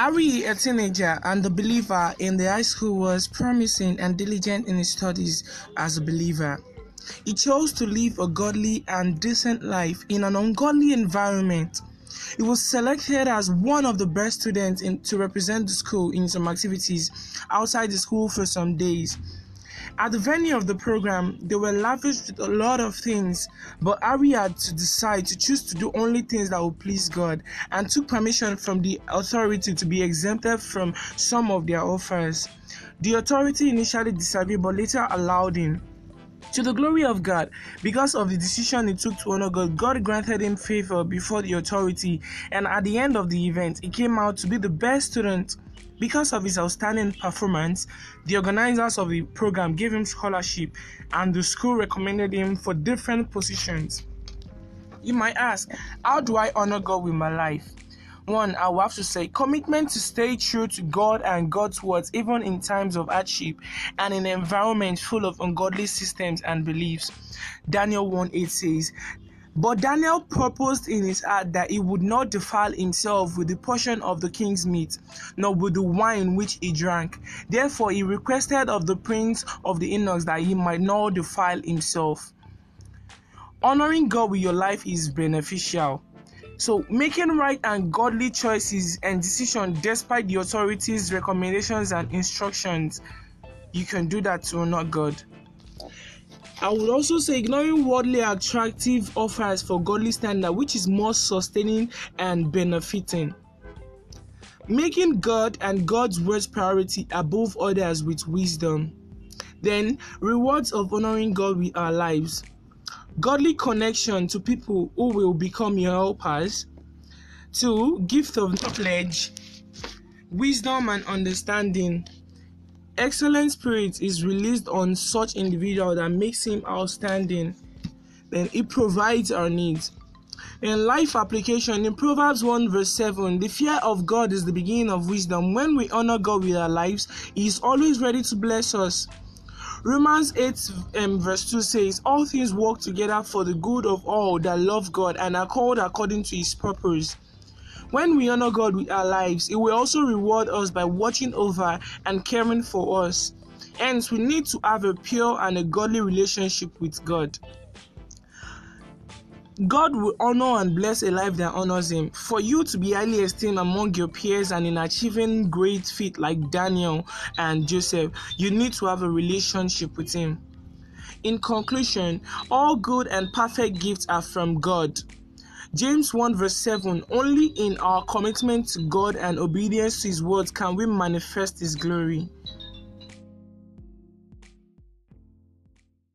Harry, a teenager and a believer in the high school, was promising and diligent in his studies as a believer. He chose to live a godly and decent life in an ungodly environment. He was selected as one of the best students in, to represent the school in some activities outside the school for some days. At the venue of the program, they were lavished with a lot of things, but Harry had to decide to choose to do only things that would please God and took permission from the authority to be exempted from some of their offers. The authority initially disagreed but later allowed him. To the glory of God, because of the decision he took to honor God, God granted him favor before the authority, and at the end of the event, he came out to be the best student because of his outstanding performance, the organizers of the program gave him scholarship and the school recommended him for different positions. You might ask, how do I honor God with my life? One, I will have to say commitment to stay true to God and God's words, even in times of hardship and in an environment full of ungodly systems and beliefs. Daniel 1 8 says, but Daniel purposed in his heart that he would not defile himself with the portion of the king's meat, nor with the wine which he drank. Therefore, he requested of the prince of the eunuchs that he might not defile himself. Honoring God with your life is beneficial. So, making right and godly choices and decisions despite the authorities' recommendations and instructions, you can do that to honor God. I would also say ignoring worldly attractive offers for godly standard, which is more sustaining and benefiting. Making God and God's words priority above others with wisdom. Then, rewards of honoring God with our lives. Godly connection to people who will become your helpers. Two, gift of knowledge, wisdom, and understanding. Excellent spirit is released on such individual that makes him outstanding. Then it provides our needs. In life application in proverbs 1 verse 7 the fear of god is the beginning of wisdom. When we honor god with our lives he is always ready to bless us Romans 8 um, verse 2 says, All things work together for the good of all that love God and are called according to his purpose. When we honor God with our lives, He will also reward us by watching over and caring for us. Hence, we need to have a pure and a godly relationship with God. God will honor and bless a life that honors Him. For you to be highly esteemed among your peers and in achieving great feats like Daniel and Joseph, you need to have a relationship with Him. In conclusion, all good and perfect gifts are from God. James 1 verse 7 Only in our commitment to God and obedience to His words can we manifest His glory.